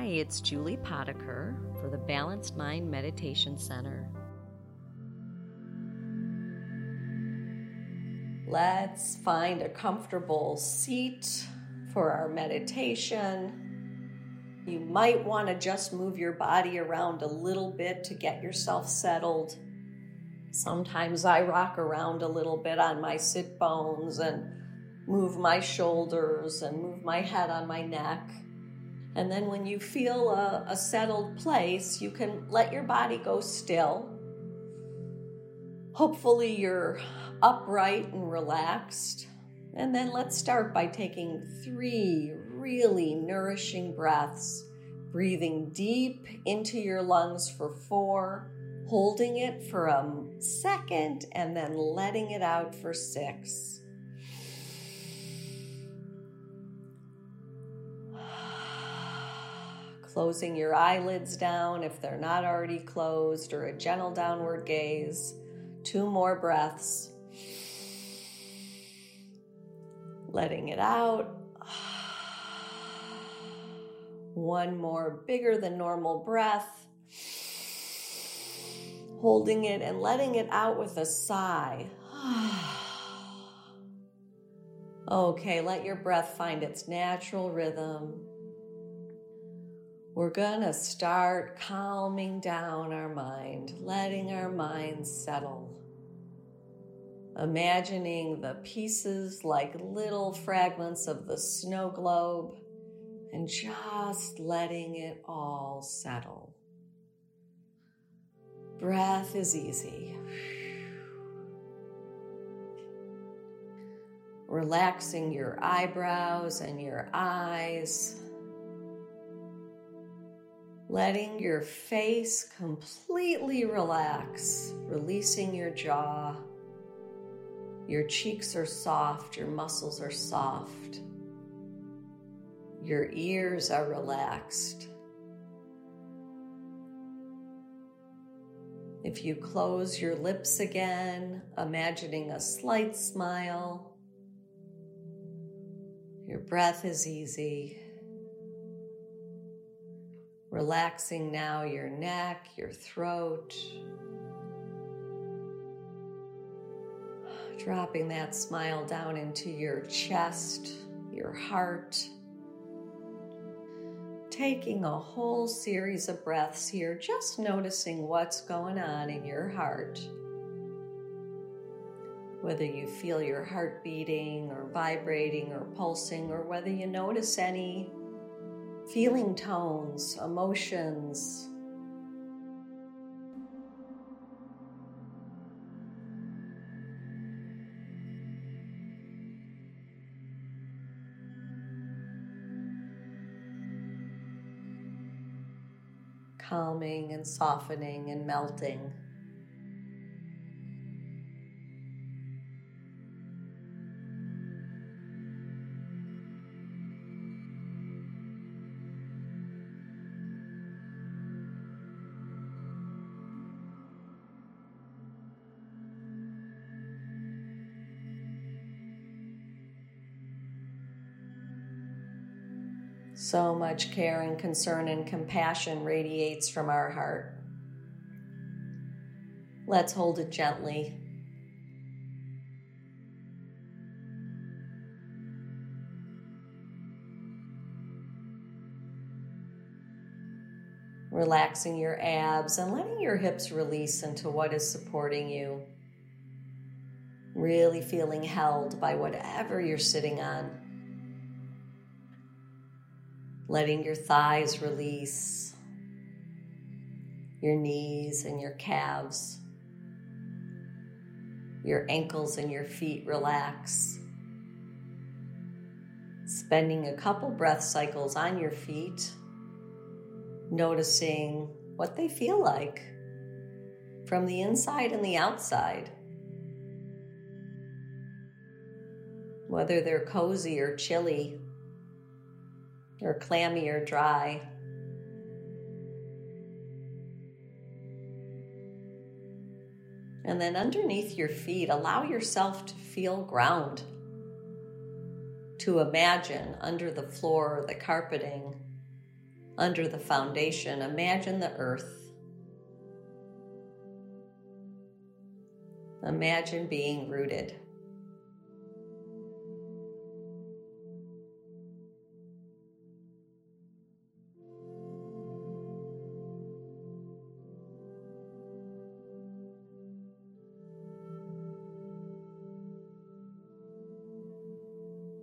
Hi, it's Julie Potiker for the Balanced Mind Meditation Center. Let's find a comfortable seat for our meditation. You might want to just move your body around a little bit to get yourself settled. Sometimes I rock around a little bit on my sit bones and move my shoulders and move my head on my neck. And then when you feel a, a settled place, you can let your body go still. Hopefully, you're upright and relaxed. And then let's start by taking three really nourishing breaths, breathing deep into your lungs for four, holding it for a second, and then letting it out for six. Closing your eyelids down if they're not already closed, or a gentle downward gaze. Two more breaths. Letting it out. One more bigger than normal breath. Holding it and letting it out with a sigh. okay, let your breath find its natural rhythm. We're going to start calming down our mind, letting our mind settle. Imagining the pieces like little fragments of the snow globe and just letting it all settle. Breath is easy. Relaxing your eyebrows and your eyes letting your face completely relax, releasing your jaw. Your cheeks are soft, your muscles are soft, your ears are relaxed. If you close your lips again, imagining a slight smile, your breath is easy. Relaxing now your neck, your throat. Dropping that smile down into your chest, your heart. Taking a whole series of breaths here, just noticing what's going on in your heart. Whether you feel your heart beating or vibrating or pulsing, or whether you notice any feeling tones, emotions. Calming and softening and melting. So much care and concern and compassion radiates from our heart. Let's hold it gently. Relaxing your abs and letting your hips release into what is supporting you. Really feeling held by whatever you're sitting on letting your thighs release, your knees and your calves, your ankles and your feet relax. Spending a couple breath cycles on your feet, noticing what they feel like from the inside and the outside. Whether they're cozy or chilly, or clammy or dry. And then underneath your feet, allow yourself to feel ground, to imagine under the floor the carpeting under the foundation, imagine the earth. Imagine being rooted.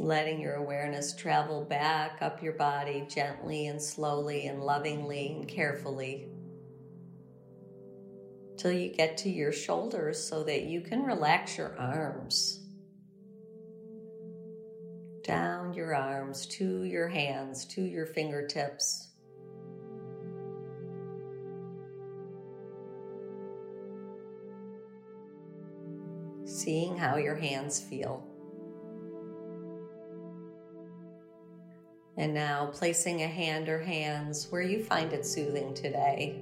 Letting your awareness travel back up your body gently and slowly and lovingly and carefully till you get to your shoulders so that you can relax your arms. Down your arms to your hands, to your fingertips. Seeing how your hands feel. And now placing a hand or hands where you find it soothing today.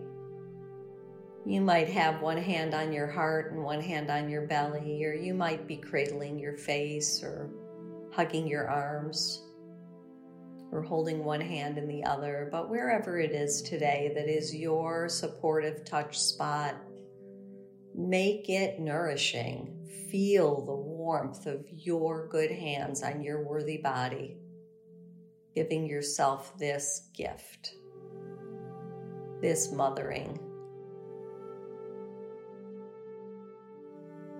You might have one hand on your heart and one hand on your belly, or you might be cradling your face or hugging your arms or holding one hand in the other. But wherever it is today that is your supportive touch spot, make it nourishing. Feel the warmth of your good hands on your worthy body giving yourself this gift, this mothering.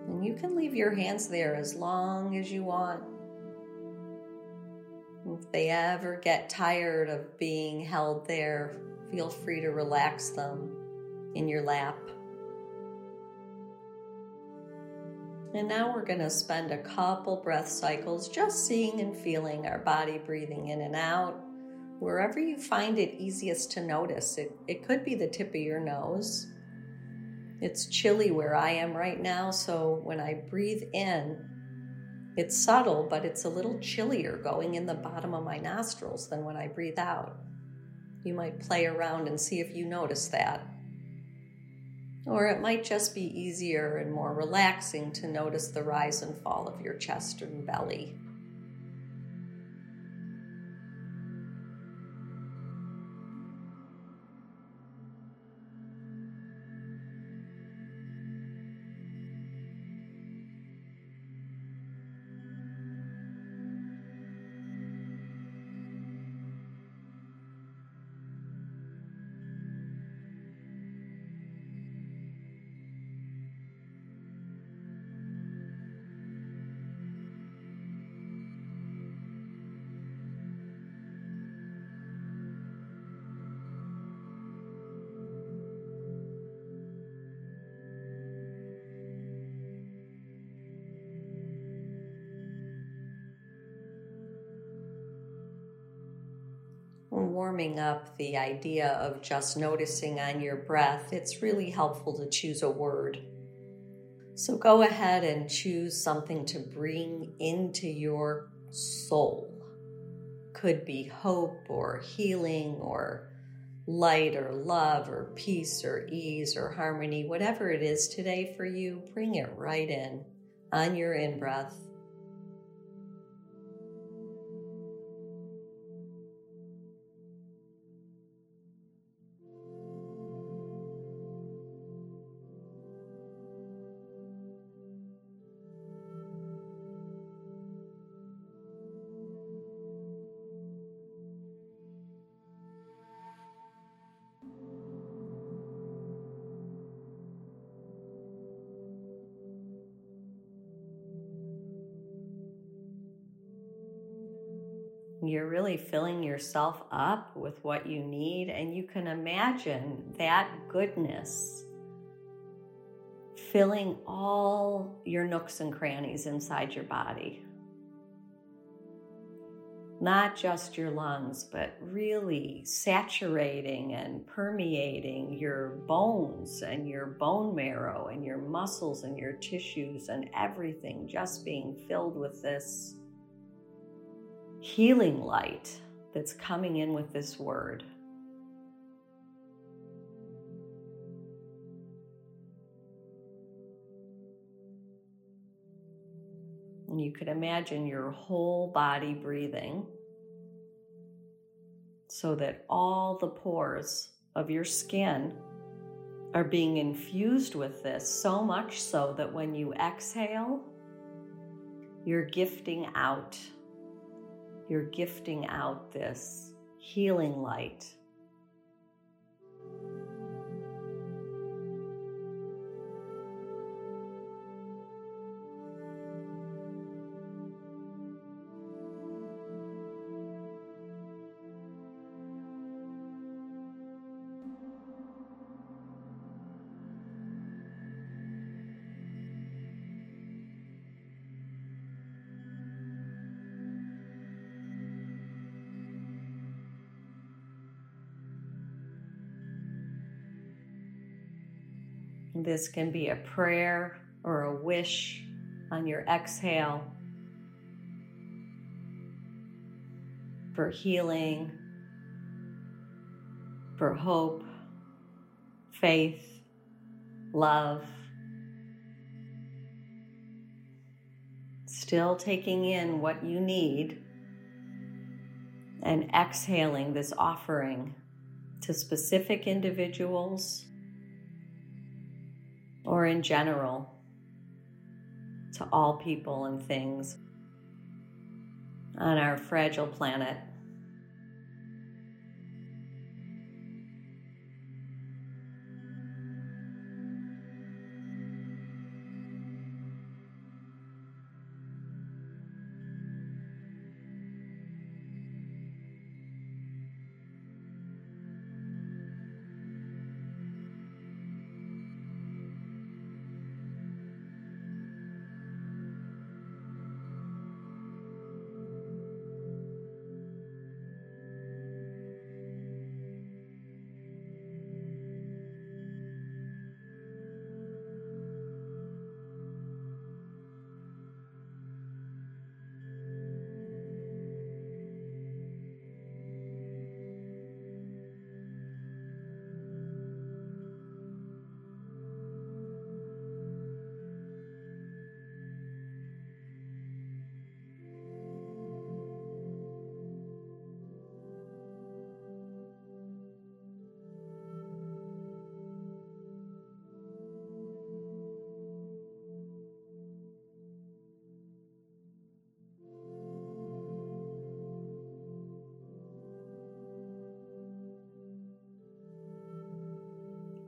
And you can leave your hands there as long as you want. If they ever get tired of being held there, feel free to relax them in your lap. And now we're going to spend a couple breath cycles just seeing and feeling our body breathing in and out. Wherever you find it easiest to notice, it, it could be the tip of your nose. It's chilly where I am right now, so when I breathe in, it's subtle, but it's a little chillier going in the bottom of my nostrils than when I breathe out. You might play around and see if you notice that. Or it might just be easier and more relaxing to notice the rise and fall of your chest and belly. Warming up the idea of just noticing on your breath, it's really helpful to choose a word. So go ahead and choose something to bring into your soul. Could be hope or healing or light or love or peace or ease or harmony, whatever it is today for you, bring it right in on your in breath. You're really filling yourself up with what you need, and you can imagine that goodness filling all your nooks and crannies inside your body. Not just your lungs, but really saturating and permeating your bones and your bone marrow and your muscles and your tissues and everything, just being filled with this healing light that's coming in with this word. And you could imagine your whole body breathing. So that all the pores of your skin are being infused with this so much so that when you exhale, you're gifting out. You're gifting out this healing light. This can be a prayer or a wish on your exhale for healing, for hope, faith, love. Still taking in what you need and exhaling this offering to specific individuals or in general to all people and things on our fragile planet.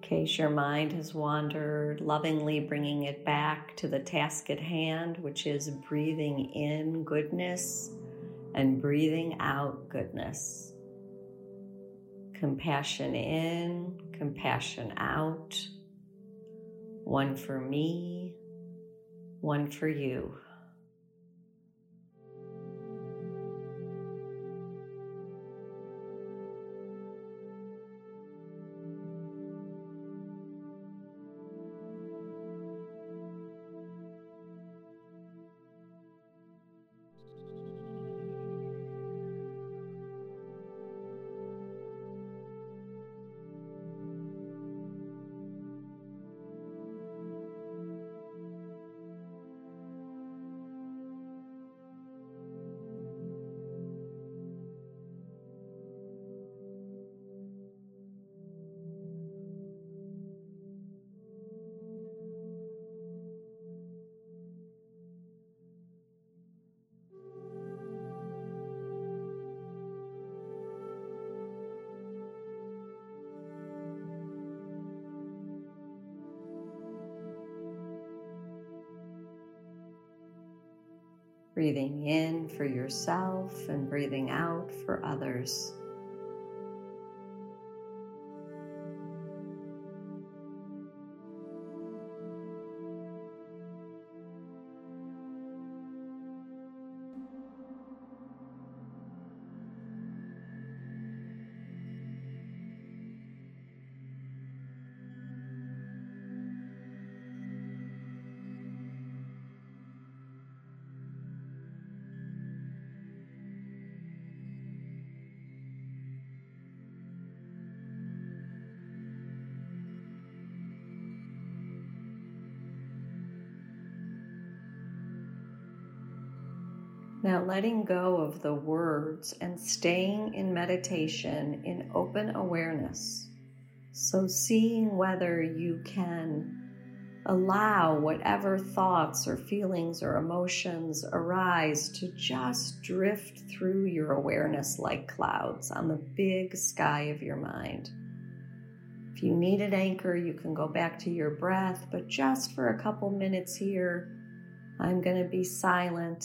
Case your mind has wandered, lovingly bringing it back to the task at hand, which is breathing in goodness and breathing out goodness. Compassion in, compassion out. One for me, one for you. Breathing in for yourself and breathing out for others. Now, letting go of the words and staying in meditation in open awareness. So, seeing whether you can allow whatever thoughts or feelings or emotions arise to just drift through your awareness like clouds on the big sky of your mind. If you need an anchor, you can go back to your breath, but just for a couple minutes here, I'm going to be silent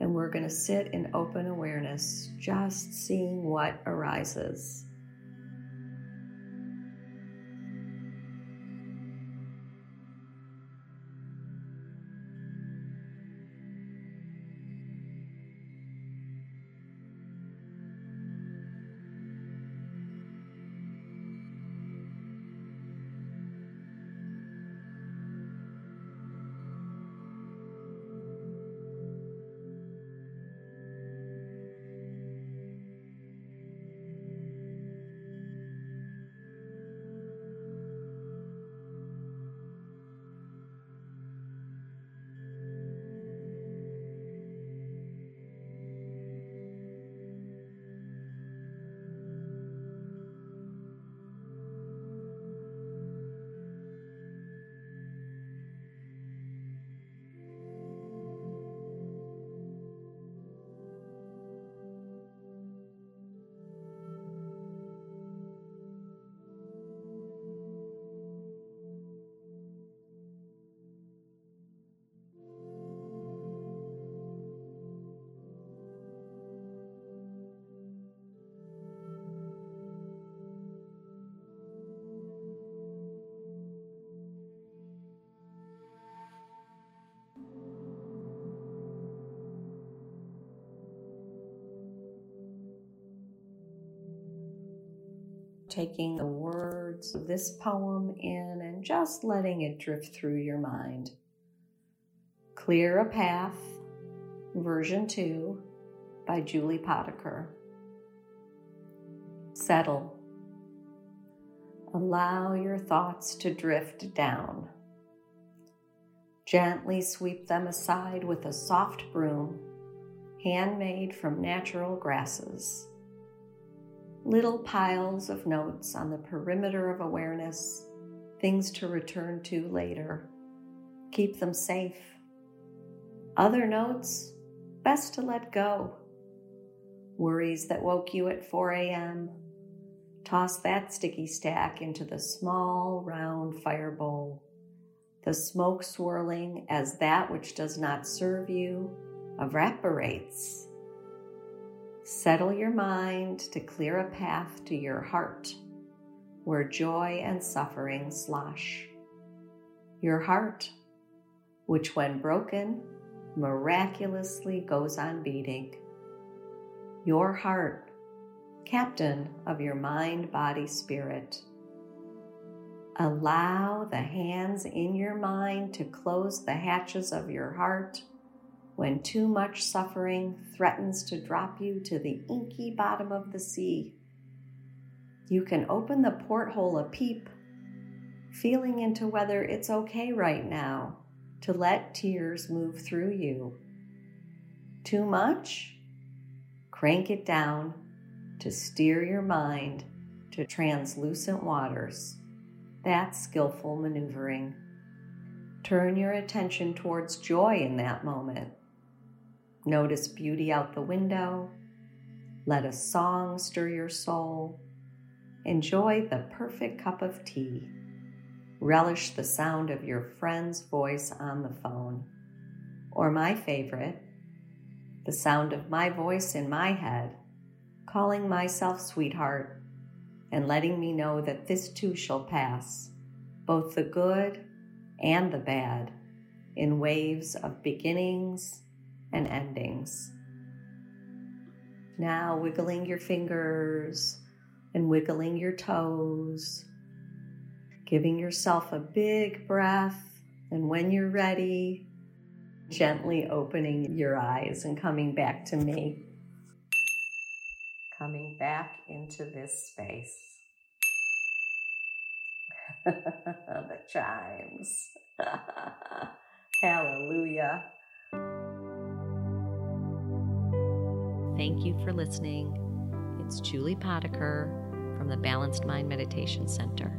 and we're going to sit in open awareness, just seeing what arises. Taking the words of this poem in and just letting it drift through your mind. Clear a Path, version 2 by Julie Potiker. Settle. Allow your thoughts to drift down. Gently sweep them aside with a soft broom, handmade from natural grasses little piles of notes on the perimeter of awareness, things to return to later. Keep them safe. Other notes, best to let go. Worries that woke you at 4 a.m., toss that sticky stack into the small round fire bowl. The smoke swirling as that which does not serve you evaporates Settle your mind to clear a path to your heart where joy and suffering slosh. Your heart, which when broken, miraculously goes on beating. Your heart, captain of your mind, body, spirit. Allow the hands in your mind to close the hatches of your heart when too much suffering threatens to drop you to the inky bottom of the sea. You can open the porthole a peep, feeling into whether it's okay right now to let tears move through you. Too much? Crank it down to steer your mind to translucent waters. That's skillful maneuvering. Turn your attention towards joy in that moment Notice beauty out the window. Let a song stir your soul. Enjoy the perfect cup of tea. Relish the sound of your friend's voice on the phone. Or my favorite, the sound of my voice in my head, calling myself sweetheart and letting me know that this too shall pass, both the good and the bad, in waves of beginnings and endings. Now, wiggling your fingers and wiggling your toes, giving yourself a big breath, and when you're ready, gently opening your eyes and coming back to me. Coming back into this space. the chimes. Hallelujah. Thank you for listening. It's Julie Potiker from the Balanced Mind Meditation Center.